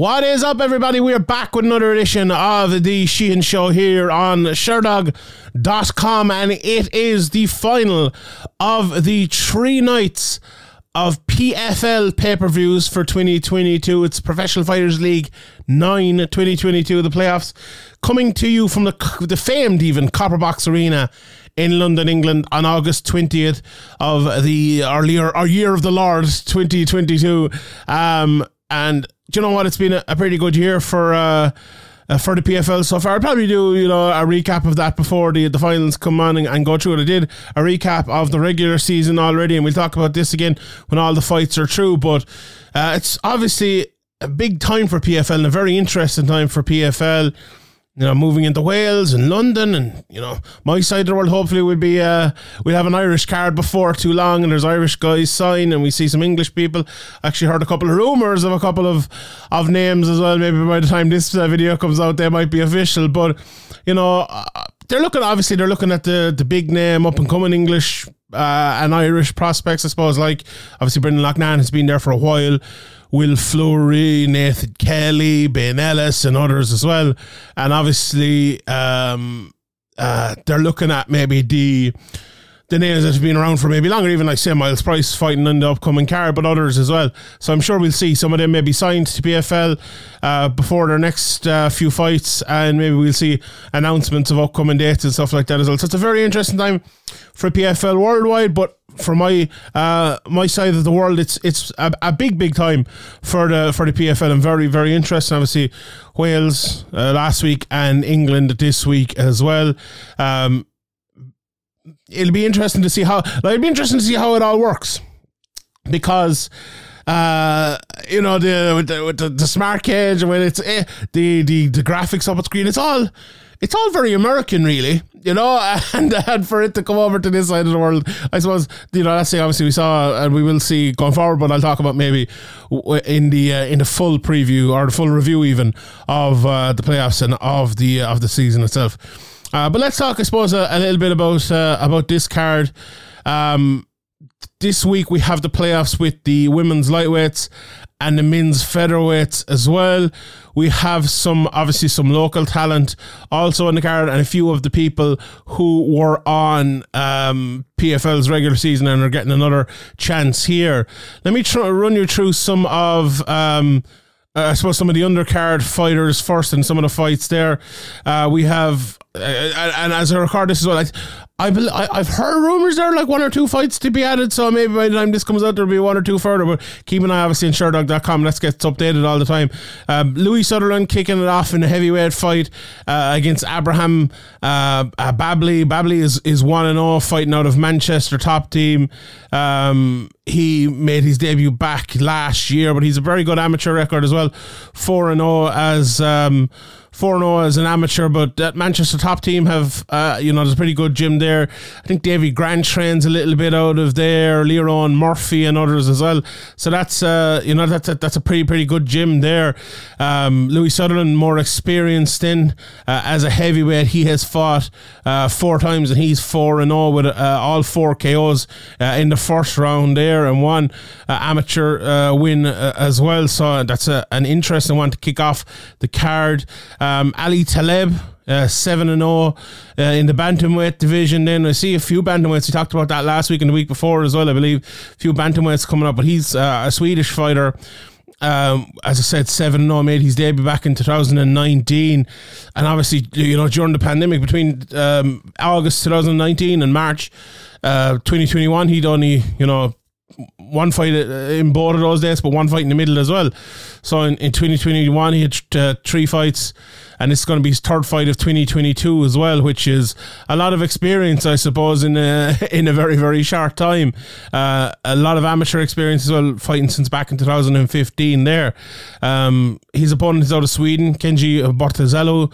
What is up, everybody? We are back with another edition of the Sheehan Show here on Sherdog.com, and it is the final of the three nights of PFL pay per views for 2022. It's Professional Fighters League 9 2022, the playoffs, coming to you from the, the famed, even Copper Box Arena in London, England, on August 20th of the earlier our year of the Lord 2022. Um, and you know what? It's been a, a pretty good year for uh, uh, for the PFL so far. I'll probably do you know a recap of that before the the finals come on and, and go through it. I did a recap of the regular season already, and we'll talk about this again when all the fights are through. But uh, it's obviously a big time for PFL and a very interesting time for PFL you know, moving into Wales and London, and you know, my side of the world. Hopefully, we'll be uh, we'll have an Irish card before too long, and there's Irish guys sign, and we see some English people. Actually, heard a couple of rumors of a couple of of names as well. Maybe by the time this uh, video comes out, they might be official. But you know, uh, they're looking obviously they're looking at the the big name up and coming English uh, and Irish prospects. I suppose like obviously Brendan Loughnane has been there for a while. Will Fleury, Nathan Kelly, Ben Ellis, and others as well. And obviously, um, uh, they're looking at maybe the the names that have been around for maybe longer, even like say Myles Price fighting in the upcoming card, but others as well. So I'm sure we'll see some of them maybe signed to PFL uh, before their next uh, few fights, and maybe we'll see announcements of upcoming dates and stuff like that as well. So it's a very interesting time for PFL worldwide, but for my uh, my side of the world, it's it's a, a, big big time for the for the PFL and very very interesting. Obviously, Wales uh, last week and England this week as well. Um, it'll be interesting to see how. Like, it'll be interesting to see how it all works because. Uh, you know the the, the, the smart cage when it's eh, the the the graphics up on screen, it's all it's all very American, really, you know, and, and for it to come over to this side of the world, I suppose, you know, that's say obviously we saw and we will see going forward, but I'll talk about maybe in the uh, in the full preview or the full review even of uh, the playoffs and of the uh, of the season itself. Uh, but let's talk, I suppose, a, a little bit about uh, about this card. Um, this week we have the playoffs with the women's lightweights and the men's featherweights as well. We have some, obviously, some local talent also on the card, and a few of the people who were on um, PFL's regular season and are getting another chance here. Let me try, run you through some of. Um, uh, I suppose some of the undercard fighters first and some of the fights there. Uh, we have, uh, and as I record this as well, I, I, I've heard rumors there are like one or two fights to be added, so maybe by the time this comes out there'll be one or two further. But keep an eye obviously on Sherdog.com. Let's get updated all the time. Um, Louie Sutherland kicking it off in a heavyweight fight uh, against Abraham uh, uh, Bably. Bably is is one and all fighting out of Manchester top team. Um, he made his debut back last year, but he's a very good amateur record as well. Four and zero as. Um, 4 0 as an amateur, but that Manchester top team have, uh, you know, there's a pretty good gym there. I think Davey Grant trains a little bit out of there, Lerone Murphy and others as well. So that's, uh, you know, that's a, that's a pretty, pretty good gym there. Um, Louie Sutherland, more experienced in uh, as a heavyweight. He has fought uh, four times and he's 4 and 0 with uh, all four KOs uh, in the first round there and one amateur win as well. So that's a, an interesting one to kick off the card. Um, Ali Taleb, uh, 7 and 0 uh, in the bantamweight division. Then I see a few bantamweights. We talked about that last week and the week before as well, I believe. A few bantamweights coming up, but he's uh, a Swedish fighter. Um, as I said, 7 0 made his debut back in 2019. And obviously, you know, during the pandemic between um, August 2019 and March uh, 2021, he'd only, you know, one fight uh, in both of those days, but one fight in the middle as well. So in, in 2021, he had uh, three fights, and it's going to be his third fight of 2022 as well, which is a lot of experience, I suppose, in a, in a very, very short time. Uh, a lot of amateur experience as well, fighting since back in 2015 there. Um, his opponent is out of Sweden, Kenji Bortazello,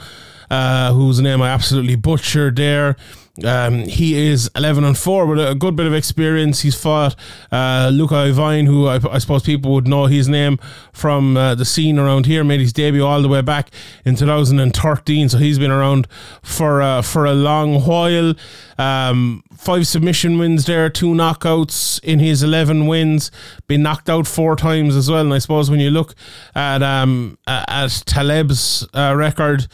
uh, whose name I absolutely butchered there. Um, he is 11 and 4 with a good bit of experience. He's fought uh, Luca Ivine, who I, I, suppose people would know his name from uh, the scene around here. Made his debut all the way back in 2013, so he's been around for uh, for a long while. Um, five submission wins there, two knockouts in his 11 wins. Been knocked out four times as well. And I suppose when you look at um, at Taleb's uh, record,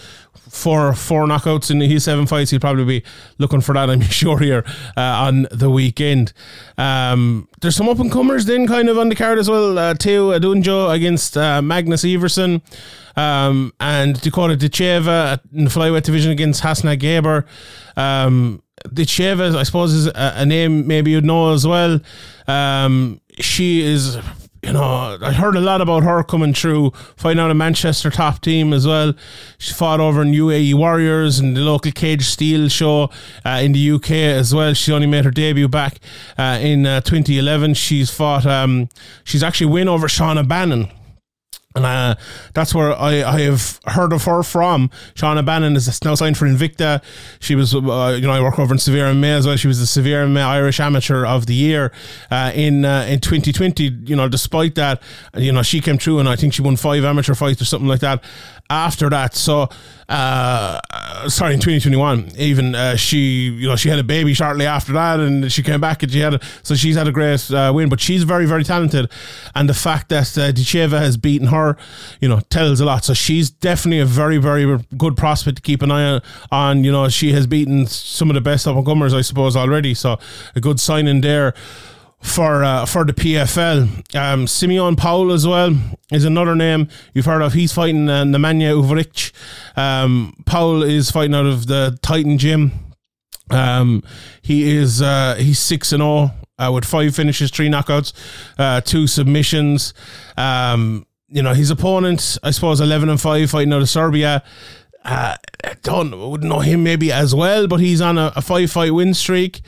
four four knockouts in his seven fights. He'll probably be looking for that, I'm sure, here uh, on the weekend. Um, there's some up and comers then kind of on the card as well. Uh, Tayo Odunjo against uh, Magnus Iversen. Um, and Dakota Ditcheva in the flyweight division against Hassna Gaber. Um, Ditcheva, I suppose, is a, a, name maybe you'd know as well. Um, she is you know, I heard a lot about her coming through, fighting out a Manchester top team as well. She fought over in UAE Warriors and the local Cage Steel show uh, in the UK as well. She only made her debut back uh, in uh, 2011. She's fought, um, she's actually win over Shauna Bannon uh, that's where I, I have heard of her from. Shauna Bannon is now signed for Invicta. She was, uh, you know, I work over in Severe MMA as well. She was the Severe MMA Irish Amateur of the Year uh, in uh, in 2020. You know, despite that, you know, she came through and I think she won five amateur fights or something like that after that. So, uh, sorry, in 2021, even uh, she, you know, she had a baby shortly after that, and she came back and she had, a, so she's had a great uh, win. But she's very, very talented, and the fact that uh, Ditcheva has beaten her, you know, tells a lot. So she's definitely a very, very good prospect to keep an eye on. on you know, she has beaten some of the best up and comers, I suppose, already. So a good sign in there for uh, for the PFL. Um, Simeon Powell as well is another name you've heard of. He's fighting uh, Nemanja Uveric. Um, Powell is fighting out of the Titan Gym. Um, he is uh, he's six and zero oh, uh, with five finishes, three knockouts, uh, two submissions. Um, you know his opponent, I suppose, eleven and five fighting out of Serbia. Uh, don't wouldn't know him maybe as well, but he's on a, a five fight win streak.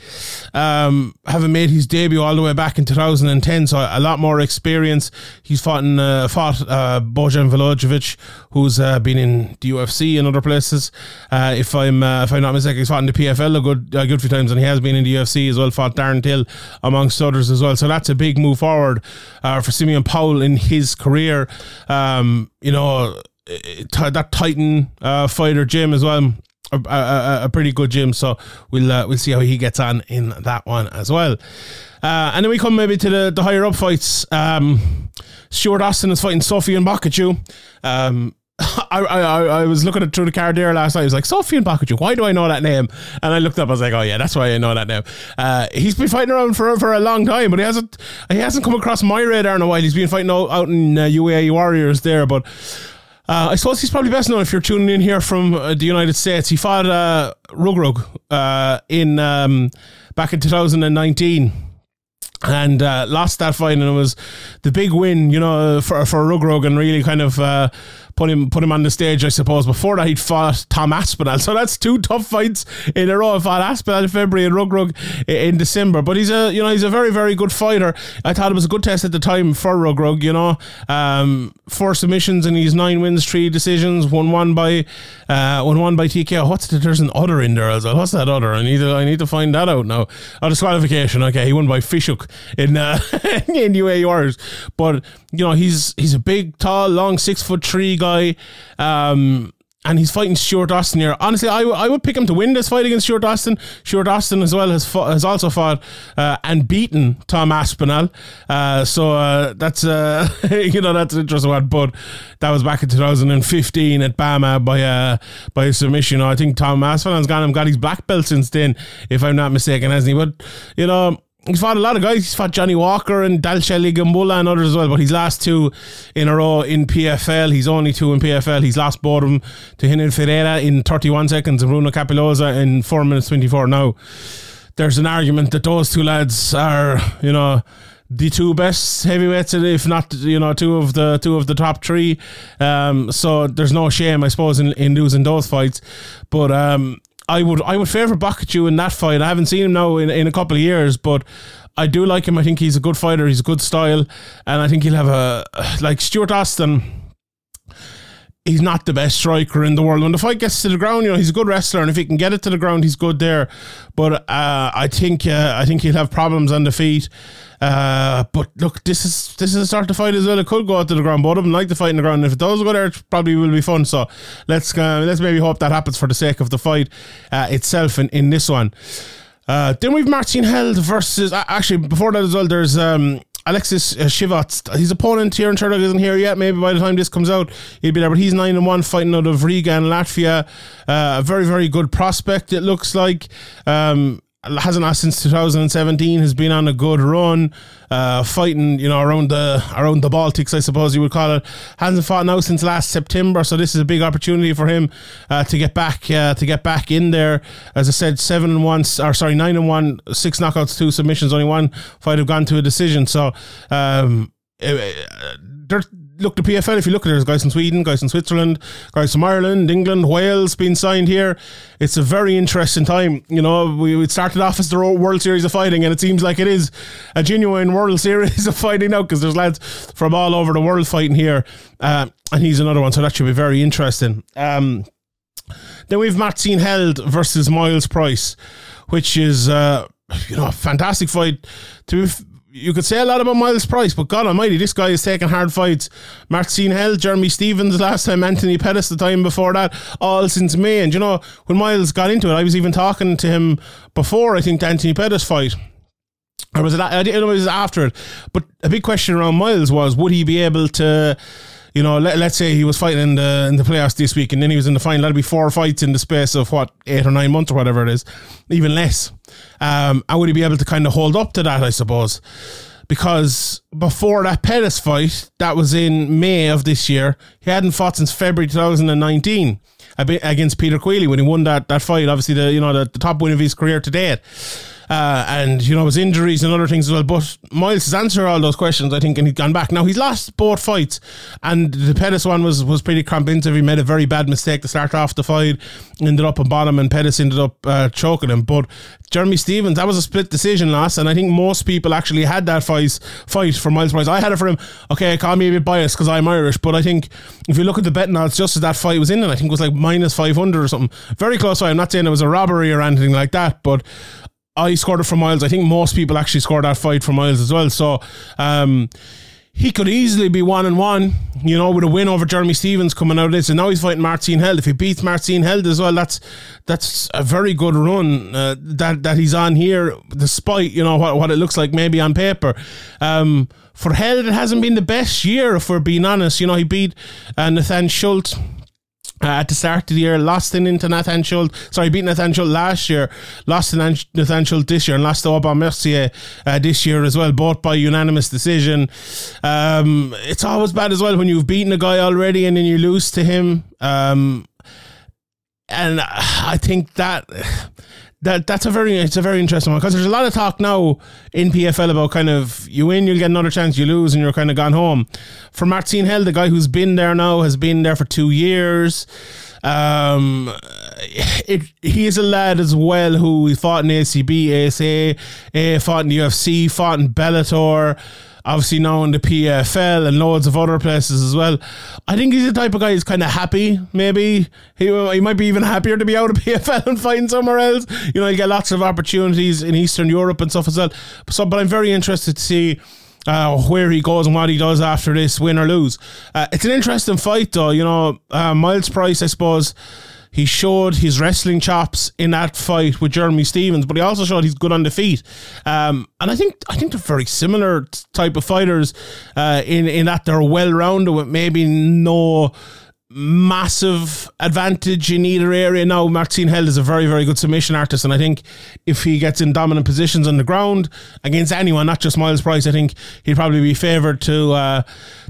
Um, having made his debut all the way back in 2010, so a lot more experience. He's fought in, uh, fought uh, Bojan Velickovic, who's uh, been in the UFC and other places. Uh, if I'm uh, if I'm not mistaken, he's fought in the PFL a good a good few times, and he has been in the UFC as well. Fought Darren Till amongst others as well. So that's a big move forward uh, for Simeon Powell in his career. Um, you know that Titan uh, fighter gym as well. A, a, a, pretty good gym, so we'll uh, we'll see how he gets on in that one as well. Uh, and then we come maybe to the, the higher up fights. Um, Stuart Austin is fighting Sofiane Boukichou. Um, I, I I was looking at through the card there last night. I was like, Sofiane Boukichou, why do I know that name? And I looked up, I was like, oh yeah, that's why I know that name. Uh, he's been fighting around for for a long time, but he hasn't he hasn't come across my radar in a while. He's been fighting out, out in uh, UAE Warriors there, but uh, I suppose he's probably best known if you're tuning in here from uh, the United States. He fought uh, Rug Rug uh, in um, back in 2019 and uh, lost that fight, and it was the big win, you know, for for Rug Rug, and really kind of uh, put him put him on the stage, I suppose. Before that, he'd fought Tom Aspinall, so that's two tough fights in a row. I Fought Aspinall in February and Rug Rug in December, but he's a you know he's a very very good fighter. I thought it was a good test at the time for Rug Rug. You know, um, four submissions and he's nine wins, three decisions, one one by uh, one one by TKO. What's the, there's an other in there as well. What's that other? I need to I need to find that out now. Oh, disqualification. Okay, he won by Fishuk in uh, in UAE but you know he's he's a big, tall, long, six foot three guy. Um, and he's fighting Stuart Austin here. Honestly, I, w- I would pick him to win this fight against Stuart Austin. Stuart Austin as well has fought, has also fought uh, and beaten Tom Aspinall. Uh, so uh, that's uh, you know that's an interesting one. But that was back in 2015 at BAMMA by uh, by submission. I think Tom Aspinall's gone and got his black belt since then, if I'm not mistaken, hasn't he? But you know He's fought a lot of guys. He's fought Johnny Walker and Dalcha Lungiambula and others as well. But he's last two in a row in PFL. He's only two in PFL. He's lost both of them to Renan Ferreira in 31 seconds and Bruno Cappelozza in 4 minutes 24. Now, there's an argument that those two lads are, you know, the two best heavyweights, if not you know two of the two of the top three. Um, so there's no shame, I suppose, in, in losing those fights. But um, I would I would favour Boukichou in that fight. I haven't seen him now in, in a couple of years, but I do like him. I think he's a good fighter. He's a good style, and I think he'll have a like Stuart Austin. He's not the best striker in the world. When the fight gets to the ground, you know he's a good wrestler, and if he can get it to the ground, he's good there. But uh, I think uh, I think he'll have problems on the feet. Uh, but look, this is this is a start to fight as well. It could go out to the ground. Both of them like to fight in the ground. And if it does go there, it probably will be fun. So let's uh, let's maybe hope that happens for the sake of the fight uh, itself in, in this one. Uh, then we've Marcin Held versus actually before that as well. There's um, Alexis uh, his opponent here in Sherdog isn't here yet. Maybe by the time this comes out, he'll be there. But he's nine and one, fighting out of Riga in Latvia. Uh, a very, very good prospect. It looks like. Um, hasn't lost since 2017. Has been on a good run, uh, fighting you know around the around the Baltics, I suppose you would call it. Hasn't fought now since last September, so this is a big opportunity for him uh, to get back uh, to get back in there. As I said, seven and one, or sorry, nine and one, six knockouts, two submissions, only one fight have gone to a decision. So um, eh, eh, look, the PFL, if you look at it, there's guys from Sweden, guys from Switzerland, guys from Ireland, England, Wales being signed here. It's a very interesting time. You know, we, we started off as the World Series of Fighting, and it seems like it is a genuine World Series of Fighting now because there's lads from all over the world fighting here. Uh, and he's another one, so that should be very interesting. Um, then we've Marcin Held versus Myles Price, which is. Uh, you know, a fantastic fight. To you could say a lot about Myles Price, but God Almighty, this guy is taking hard fights. Marcin Held, Jeremy Stephens last time, Anthony Pettis the time before that, all since May. And you know, when Myles got into it, I was even talking to him before I think the Anthony Pettis fight. Or was it? I didn't know it was after it. But a big question around Myles was, would he be able to? You know, let, let's say he was fighting in the in the playoffs this week, and then he was in the final. That'd be four fights in the space of what eight or nine months or whatever it is, even less. Um, would he be able to kind of hold up to that? I suppose because before that Pettis fight, that was in May of this year, he hadn't fought since February 2019 against Peter Queally when he won that, that fight. Obviously, the you know the, the top win of his career to date uh, and you know his injuries and other things as well. But Myles has answered all those questions, I think, and he's gone back. Now he's lost both fights, and the Pettis one was was pretty convincing. He made a very bad mistake to start off the fight, ended up on bottom, and Pettis ended up uh, choking him. But Jeremy Stephens, that was a split decision loss, and I think most people actually had that fight fight for Myles Price. I had it for him. Okay, call me a bit biased because I'm Irish, but I think if you look at the betting odds, just as that fight was in, and I think it was like minus five hundred or something, very close. I'm not saying it was a robbery or anything like that, but I scored it for Myles. I think most people actually scored that fight for Myles as well. So um, he could easily be one and one, you know, with a win over Jeremy Stephens coming out of this. And now he's fighting Marcin Held. If he beats Marcin Held as well, that's that's a very good run uh, that that he's on here, despite you know what what it looks like maybe on paper. Um, for Held, it hasn't been the best year, if we're being honest. You know, he beat uh, Nathan Schultz uh, at the start of the year, lost in into Nathan Schultz. Sorry, beat Nathan Schultz last year, lost in Nathan Schultz this year, and lost to Aubin Mercier uh, this year as well, both by unanimous decision. Um, it's always bad as well when you've beaten a guy already and then you lose to him. Um, and I think that that that's a very it's a very interesting one because there's a lot of talk now in PFL about kind of you win, you'll get another chance, you lose, and you're kind of gone home. For Marcin Held, the guy who's been there now has been there for two years. Um, it, he is a lad as well who fought in ACB, ASA, fought in the UFC, fought in Bellator obviously now in the PFL and loads of other places as well. I think he's the type of guy who's kind of happy. Maybe he he might be even happier to be out of PFL and find somewhere else. You know, you get lots of opportunities in Eastern Europe and stuff as well. So, but I'm very interested to see. Uh, where he goes and what he does after this, win or lose. Uh, it's an interesting fight, though. You know, uh, Myles Price, I suppose, he showed his wrestling chops in that fight with Jeremy Stephens, but he also showed he's good on the feet. Um, and I think I think they're very similar type of fighters uh, in in that they're well rounded with maybe no massive advantage in either area. Now, Marcin Held is a very, very good submission artist, and I think if he gets in dominant positions on the ground against anyone, not just Myles Price, I think he'd probably be favoured to uh,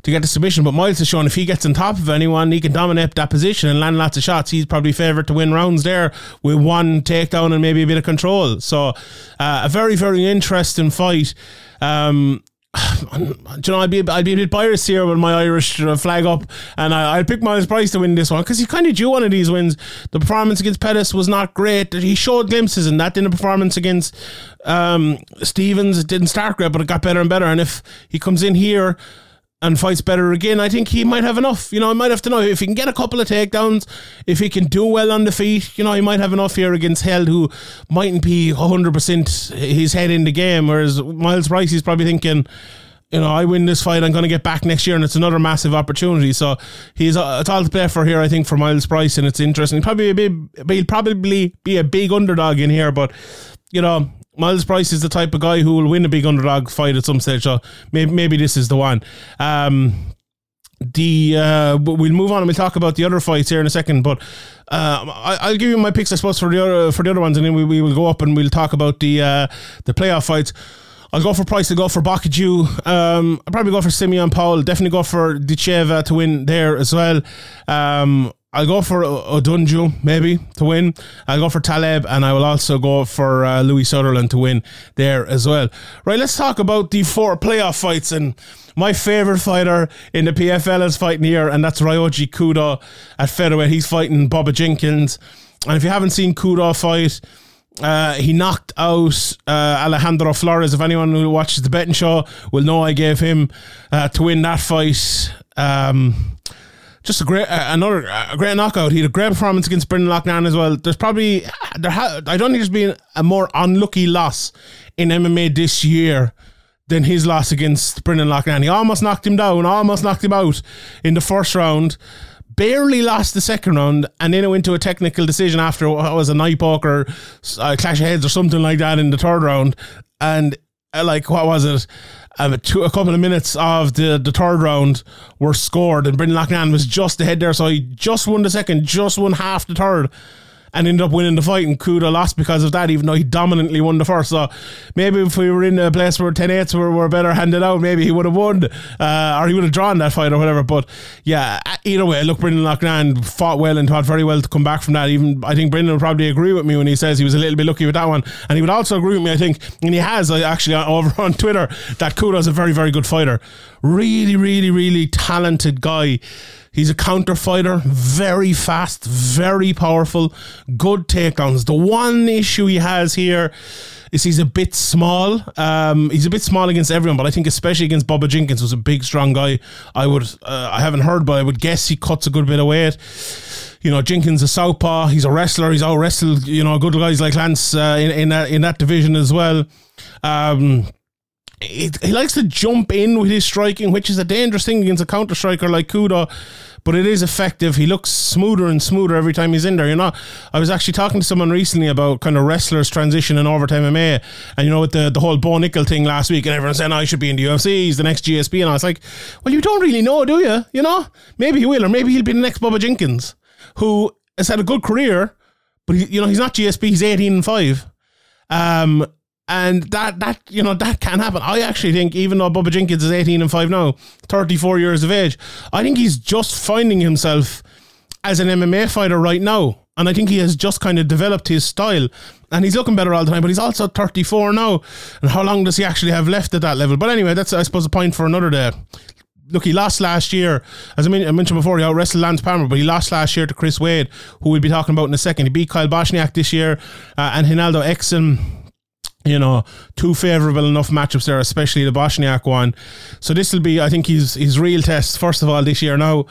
to get the submission. But Myles has shown if he gets on top of anyone, he can dominate that position and land lots of shots. He's probably favoured to win rounds there with one takedown and maybe a bit of control. So, uh, a very, very interesting fight. Um, you know, I'd be I'd be a bit biased here with my Irish flag up, and I, I'd pick Myles Price to win this one because he kind of drew one of these wins. The performance against Pettis was not great. He showed glimpses and that. In the performance against um, Stephens, it didn't start great, but it got better and better. And if he comes in here and fights better again, I think he might have enough. You know, I might have to know if he can get a couple of takedowns, if he can do well on the feet, you know, he might have enough here against Held, who mightn't be 100% his head in the game. Whereas Myles Price, he's probably thinking, you know, I win this fight, I'm going to get back next year, and it's another massive opportunity. So he's a, it's all to play for here, I think, for Myles Price, and it's interesting. Probably a he'll probably be a big underdog in here, but you know, Myles Price is the type of guy who will win a big underdog fight at some stage. So maybe maybe this is the one. Um, the uh, we'll move on and we'll talk about the other fights here in a second. But uh, I, will give you my picks, I suppose, for the other for the other ones, and then we, we will go up and we'll talk about the uh, the playoff fights. I'll go for Price. I'll go for Boukichou. Um, I'll probably go for Simeon Powell. Definitely go for Ditcheva to win there as well. Um, I'll go for Odunjo maybe to win. I'll go for Taleb, and I will also go for uh, Louie Sutherland to win there as well. Right, let's talk about the four playoff fights and my favorite fighter in the PFL is fighting here, and that's Ryoji Kudo at featherweight. He's fighting Bubba Jenkins, and if you haven't seen Kudo fight. Uh, he knocked out uh, Alejandro Flores. If anyone who watches the betting show will know, I gave him uh, to win that fight. Um, just a great uh, another a great knockout. He had a great performance against Brendan Loughnane as well. There's probably there ha- I don't think there's been a more unlucky loss in MMA this year than his loss against Brendan Loughnane. He almost knocked him down, almost knocked him out in the first round. Barely lost the second round, and then it went to a technical decision after what was a night poker, uh, clash of heads or something like that in the third round. And uh, like what was it? Um, two, a couple of minutes of the, the third round were scored, and Brendan Loughnane was just ahead there, so he just won the second, just won half the third and ended up winning the fight. And Kudo lost because of that, even though he dominantly won the first. So maybe if we were in a place where 10 8s were, were better handed out, maybe he would have won uh, or he would have drawn that fight or whatever. But yeah, either way, look, Brendan Loughnane fought well and fought very well to come back from that. Even I think Brendan would probably agree with me when he says he was a little bit lucky with that one. And he would also agree with me, I think, and he has uh, actually over on Twitter, that Kudo's a very, very good fighter. Really, really, really talented guy. He's a counter fighter, very fast, very powerful, good takedowns. The one issue he has here is he's a bit small. Um, he's a bit small against everyone, but I think especially against Bubba Jenkins, who's a big, strong guy. I would, uh, I haven't heard, but I would guess he cuts a good bit of weight. You know, Jenkins a southpaw. He's a wrestler. He's out wrestled. You know, good guys like Lance uh, in in that in that division as well. Um, he, likes to jump in with his striking, which is a dangerous thing against a counter striker like Kudo but it is effective. He looks smoother and smoother every time he's in there. You know, I was actually talking to someone recently about kind of wrestlers transition in overtime MMA, and you know, with the, the whole Bo Nickal thing last week, and everyone saying, oh, I should be in the UFC, he's the next GSP. And I was like, well, you don't really know, do you? You know, maybe he will, or maybe he'll be the next Bubba Jenkins, who has had a good career, but he, you know, he's not GSP, he's 18 and 5. Um, and that that you know that can happen. I actually think even though Bubba Jenkins is 18 and 5 now, 34 years of age, I think he's just finding himself as an MMA fighter right now. And I think he has just kind of developed his style. And he's looking better all the time, but he's also 34 now. And how long does he actually have left at that level? But anyway, that's I suppose a point for another day. Look, he lost last year. As I mentioned before, he out wrestled Lance Palmer, but he lost last year to Chris Wade, who we'll be talking about in a second. He beat Kyle Bochniak this year uh, and Reinaldo Ekson you know, two favourable enough matchups there, especially the Bochniak one. So this will be, I think, his his real test first of all this year. Now,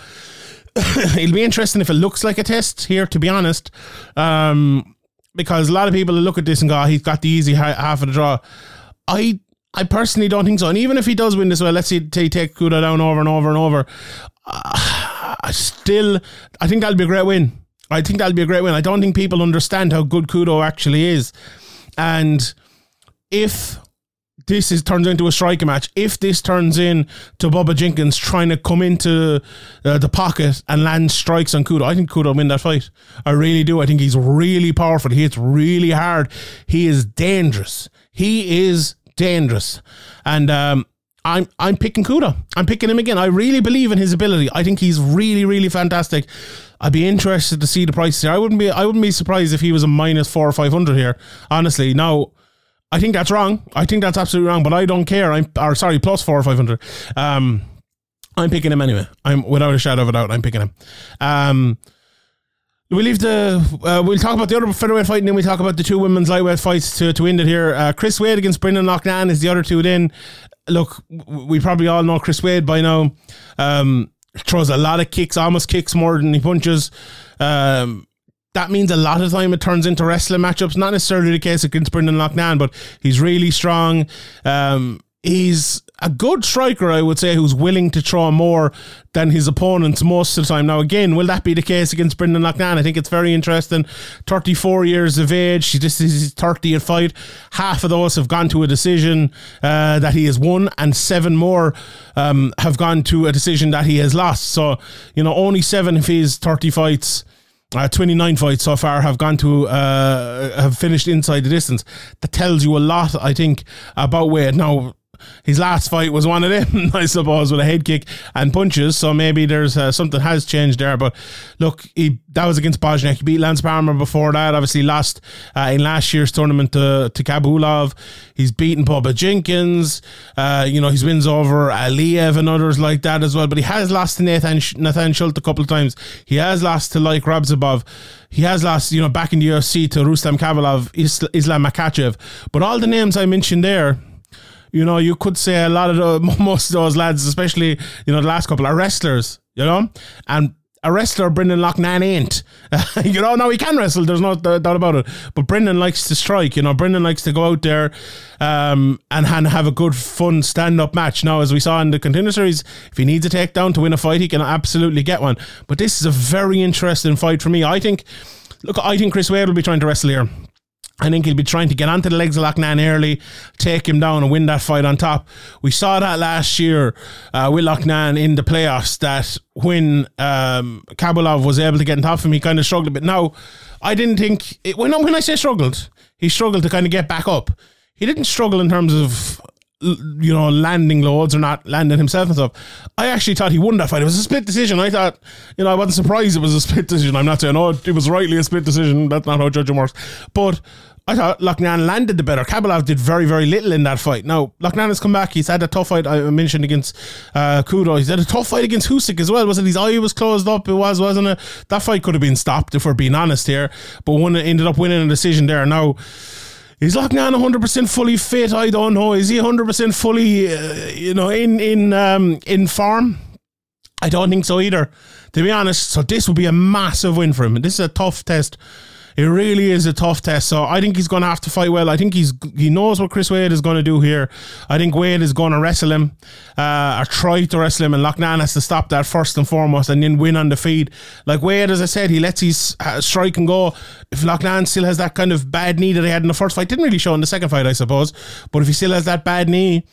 it'll be interesting if it looks like a test here, to be honest, um, because a lot of people look at this and go, oh, "He's got the easy half of the draw." I I personally don't think so. And even if he does win this well, let's say he take Kudo down over and over and over, uh, still, I think that'll be a great win. I think that'll be a great win. I don't think people understand how good Kudo actually is, and if this is turns into a striker match, if this turns in to Bubba Jenkins trying to come into uh, the pocket and land strikes on Kudo, I think Kudo win that fight. I really do. I think he's really powerful. He hits really hard. He is dangerous. He is dangerous. And um, I'm I'm picking Kudo. I'm picking him again. I really believe in his ability. I think he's really really fantastic. I'd be interested to see the prices here. I wouldn't be I wouldn't be surprised if he was a minus four or five hundred here. Honestly, now I think that's wrong. I think that's absolutely wrong, but I don't care. I'm or sorry, plus four or five hundred. Um, I'm picking him anyway. I'm without a shadow of a doubt. I'm picking him. Um, we leave the. Uh, we'll talk about the other featherweight fight, and then we talk about the two women's lightweight fights to, to end it here. Uh, Chris Wade against Brendan Loughnane is the other two. Then, look, we probably all know Chris Wade by now. Um, throws a lot of kicks, almost kicks more than he punches. Um, that means a lot of time it turns into wrestling matchups. Not necessarily the case against Brendan Loughnane, but he's really strong. Um, he's a good striker, I would say, who's willing to throw more than his opponents most of the time. Now, again, will that be the case against Brendan Loughnane? I think it's very interesting. 34 years of age, this is his 30th fight. Half of those have gone to a decision uh, that he has won, and seven more um, have gone to a decision that he has lost. So, you know, only seven of his 30 fights. Uh, 29 fights so far have gone to uh, have finished inside the distance. That tells you a lot, I think, about where Now, his last fight was one of them, I suppose, with a head kick and punches. So maybe there's uh, something has changed there. But look, he that was against Bojanic. He beat Lance Palmer before that. Obviously, lost uh, in last year's tournament to, to Khaybulaev. He's beaten Bubba Jenkins. Uh, you know, his wins over Aliyev and others like that as well. But he has lost to Nathan Nathan Schulte a couple of times. He has lost to like Rabzabov. He has lost, you know, back in the UFC to Rustam Khabilov, Islam Makhachev. But all the names I mentioned there you know, you could say a lot of the, most of those lads, especially you know the last couple, are wrestlers. You know, and a wrestler Brendan Loughnane ain't. you know, now he can wrestle, there's no doubt about it. But Brendan likes to strike, you know, Brendan likes to go out there um, and, and have a good, fun stand up match. Now, as we saw in the contender series, if he needs a takedown to win a fight, he can absolutely get one. But this is a very interesting fight for me. I think, look, I think Chris Wade will be trying to wrestle here. I think he'll be trying to get onto the legs of Loughnane early, take him down and win that fight on top. We saw that last year uh, with Loughnane in the playoffs that when um, Khaybulaev was able to get on top of him, he kind of struggled a bit. Now, I didn't think, it, when, when I say struggled, he struggled to kind of get back up. He didn't struggle in terms of you know, landing loads or not landing himself and stuff. I actually thought he won that fight. It was a split decision. I thought, you know, I wasn't surprised it was a split decision. I'm not saying, oh, it was rightly a split decision. That's not how judging works. But I thought Loughnane landed the better. Khaybulaev did very, very little in that fight. Now, Loughnane has come back. He's had a tough fight, I mentioned, against uh, Kudo. He's had a tough fight against Husik as well. Was it his eye was closed up? It was, wasn't it? That fight could have been stopped, if we're being honest here. But one ended up winning a decision there. Now, Is Loughnane 100% fully fit? I don't know. Is he 100% fully, uh, you know, in in um, in form? I don't think so either, to be honest. So this will be a massive win for him. This is a tough test it really is a tough test. So I think he's going to have to fight well. I think he's he knows what Chris Wade is going to do here. I think Wade is going to wrestle him uh, or try to wrestle him, and Loughnane has to stop that first and foremost, and then win on the feed. Like Wade, as I said, he lets his uh, strike and go. If Loughnane still has that kind of bad knee that he had in the first fight, didn't really show in the second fight, I suppose. But if he still has that bad knee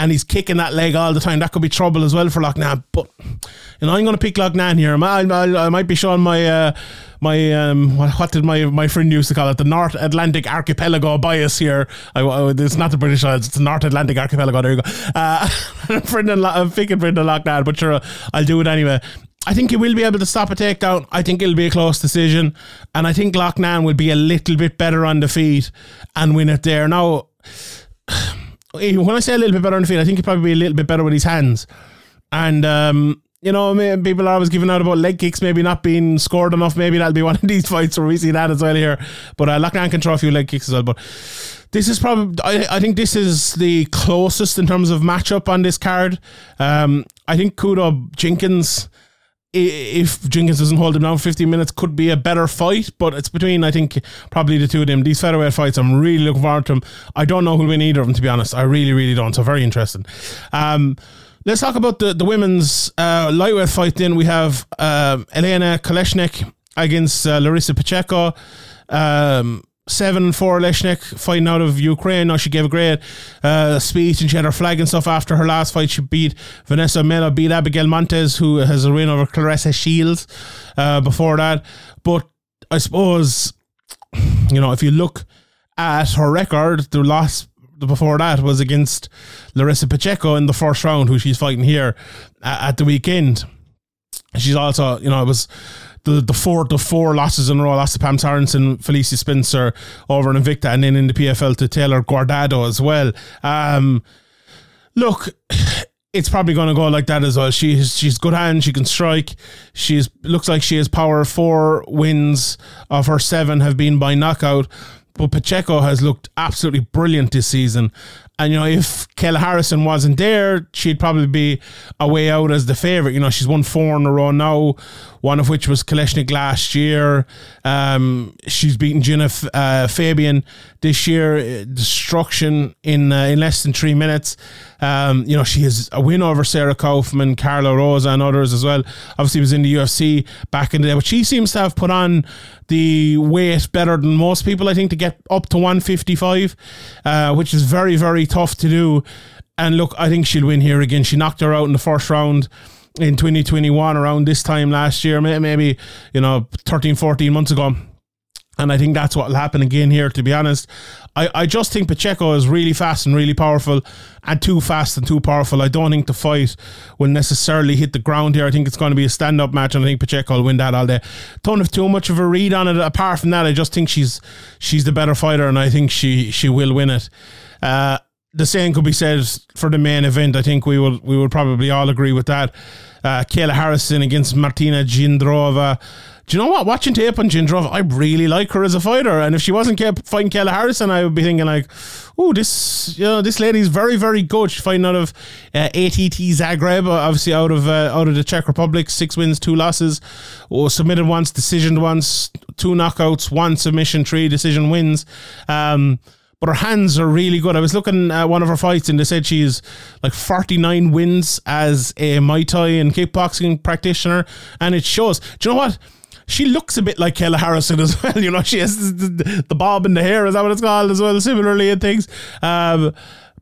and he's kicking that leg all the time. That could be trouble as well for Loughnane. But you know, I'm going to pick Loughnane here. I, I, I might be showing my uh, my um, what, did my my friend used to call it the North Atlantic Archipelago bias here. I, it's not the British Isles; it's the North Atlantic Archipelago. There you go. Uh, Brendan, I'm picking Brendan Loughnane, but sure, I'll do it anyway. I think he will be able to stop a takedown. I think it'll be a close decision, and I think Loughnane will be a little bit better on the feet and win it there. Now when I say a little bit better on the field, I think he'd probably be a little bit better with his hands. And, um, you know, people are always giving out about leg kicks maybe not being scored enough. Maybe that'll be one of these fights where we see that as well here. But uh, Loughnane can throw a few leg kicks as well. But this is probably, I, I think this is the closest in terms of matchup on this card. Um, I think Kudo Jenkins if Jenkins doesn't hold him down 15 minutes, could be a better fight. But it's between, I think, probably the two of them. These featherweight fights, I'm really looking forward to them. I don't know who'll win either of them, to be honest. I really, really don't. So very interesting. Um, let's talk about the, the women's uh, lightweight fight then. We have uh, Elena Kolesnik against uh, Larissa Pacheco. Um, seven for Leshnik fighting out of Ukraine. Now she gave a great uh, speech and she had her flag and stuff after her last fight. She beat Vanessa Melo, beat Abigail Montes, who has a win over Claressa Shields uh, before that. But I suppose, you know, if you look at her record, the last before that was against Larissa Pacheco in the first round, who she's fighting here at the weekend. She's also, you know, it was the the four the four losses in a row. Lost to Pam Sorenson, Felicia Spencer over in Invicta, and then in the PFL to Taylor Guardado as well. Um, look, it's probably going to go like that as well. She's she's good hand. She can strike. She's looks like she has power. Four wins of her seven have been by knockout. But Pacheco has looked absolutely brilliant this season. And, you know, if Kayla Harrison wasn't there, she'd probably be a way out as the favourite. You know, she's won four in a row now, one of which was Kolesnik last year. Um, she's beaten Gina uh, Fabian this year, uh, destruction in uh, in less than three minutes. Um, you know, she has a win over Sarah Kaufman, Carla Rosa, and others as well. Obviously, was in the UFC back in the day, but she seems to have put on the weight better than most people, I think, to get up to 155, uh, which is very, very tough to do. And look, I think she'll win here again. She knocked her out in the first round in 2021 around this time last year, maybe, you know, 13, 14 months ago. And I think that's what will happen again here, to be honest. I, I just think Pacheco is really fast and really powerful and too fast and too powerful. I don't think the fight will necessarily hit the ground here. I think it's going to be a stand up match and I think Pacheco will win that all day. Don't have too much of a read on it. Apart from that, I just think she's she's the better fighter and I think she, she will win it. Uh, the same could be said for the main event. I think we will we will probably all agree with that. Uh, Kayla Harrison against Martina Jindrova do you know what? Watching tape on Jindrova, I really like her as a fighter. And if she wasn't kept fighting Kayla Harrison, I would be thinking like, oh, this you know this lady's very very good. She's fighting out of uh, ATT Zagreb, obviously out of uh, out of the Czech Republic. Six wins, two losses. Oh, submitted once, decisioned once, two knockouts, one submission, three decision wins. Um, but her hands are really good. I was looking at one of her fights and they said she's like 49 wins as a Muay Thai and kickboxing practitioner, and it shows. Do you know what? she looks a bit like Kayla Harrison as well. You know, she has the, bob in the hair, is that what it's called as well, similarly and things. Um,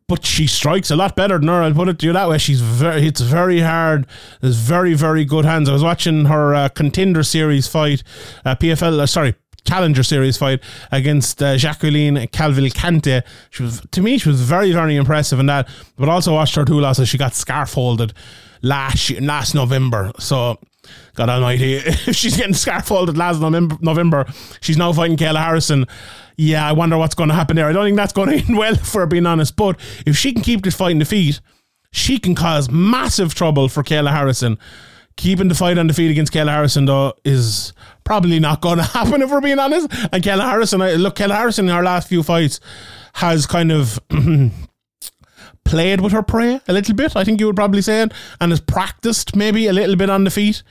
but she strikes a lot better than her. I'll put it to you that way. She's very, it's very hard. There's very, very good hands. I was watching her uh, contender series fight, uh, PFL, uh, sorry, Challenger Series fight against uh, Jacqueline Cavalcante. She was, to me, she was very, very impressive in that. But also watched her two losses. She got scarf holded last last November. So God Almighty, if she's getting scarfolded last November, she's now fighting Kayla Harrison. Yeah, I wonder what's going to happen there. I don't think that's going to end well, for being honest. But if she can keep this fight in the feet, she can cause massive trouble for Kayla Harrison. Keeping the fight on the feet against Kayla Harrison, though, is probably not going to happen, if we're being honest. And Kayla Harrison, look, Kayla Harrison in her last few fights has kind of played with her prey a little bit, I think you would probably say it, and has practiced maybe a little bit on the feet.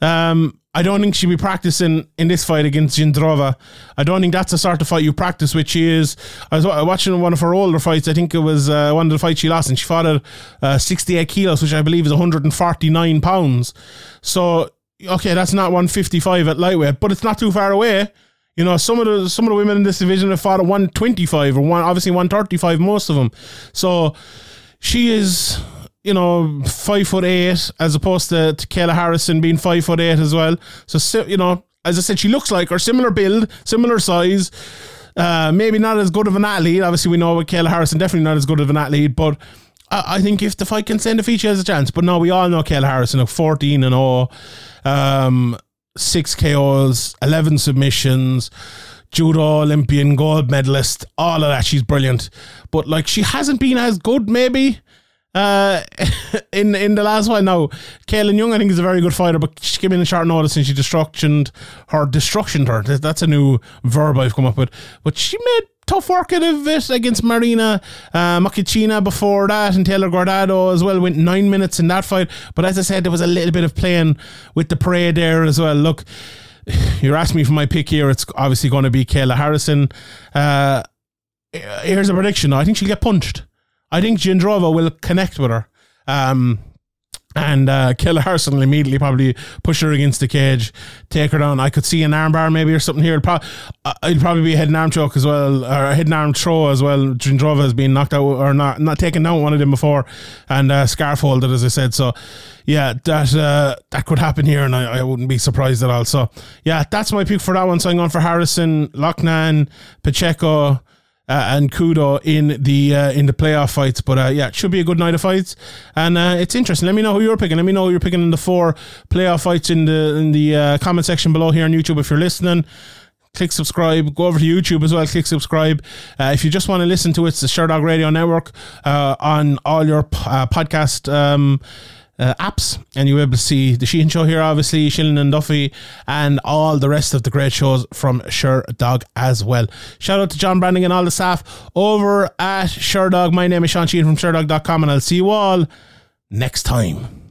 Um, I don't think she'll be practicing in this fight against Jindrova. I don't think that's the sort of fight you practice with. She is. I was watching one of her older fights. I think it was uh, one of the fights she lost, and she fought at uh, 68 kilos, which I believe is 149 pounds. So, okay, that's not 155 at lightweight, but it's not too far away. You know, some of the some of the women in this division have fought at 125 or one, obviously 135, most of them. So she is you know, five foot eight as opposed to, to Kayla Harrison being five foot eight as well. So, you know, as I said, she looks like her, similar build, similar size. Uh, maybe not as good of an athlete. Obviously, we know with Kayla Harrison, definitely not as good of an athlete. But I, think if the fight can send a feature, has a chance. But no, we all know Kayla Harrison, like 14 and 0, um, six KOs, 11 submissions judo Olympian, gold medalist, all of that. She's brilliant. But like she hasn't been as good maybe uh, in in the last one. Now, Kaylin Young, I think, is a very good fighter, but she came in a short notice and she destructioned her, destructioned her. That's a new verb I've come up with. But she made tough work out of it against Marina uh, before that, and Taylor Guardado as well. Went nine minutes in that fight. But as I said, there was a little bit of playing with the parade there as well. Look, you're asking me for my pick here. It's obviously going to be Kayla Harrison. Uh, here's a prediction. I think she'll get punched. I think Jindrova will connect with her. Um, and uh, Harrison will immediately probably push her against the cage, take her down. I could see an armbar maybe or something here. It'd, pro- uh, it'd probably be a head and arm choke as well, or a head and arm throw as well. Jindrova has been knocked out or not not taken down one of them before, and uh, scarf holded as I said. So yeah, that uh, that could happen here, and I, I wouldn't be surprised at all. So yeah, that's my pick for that one. So I'm going for Harrison, Loughnane, Pacheco uh, and Kudo in the uh, in the playoff fights. But uh, yeah, it should be a good night of fights, and uh, it's interesting. Let me know who you're picking. Let me know who you're picking in the four playoff fights in the in the uh, comment section below here on YouTube if you're listening. click subscribe. Go over to YouTube as well, click subscribe. Uh, if you just want to listen to it, it's the Sherdog Radio Network uh, on all your uh, podcast. Um, uh, apps, and you'll be able to see the Sheehan Show here, obviously, Shilling and Duffy, and all the rest of the great shows from Sure Dog as well. Shout out to John Branding and all the staff over at Sherdog. My name is Sean Sheehan from Sherdog.com, and I'll see you all next time.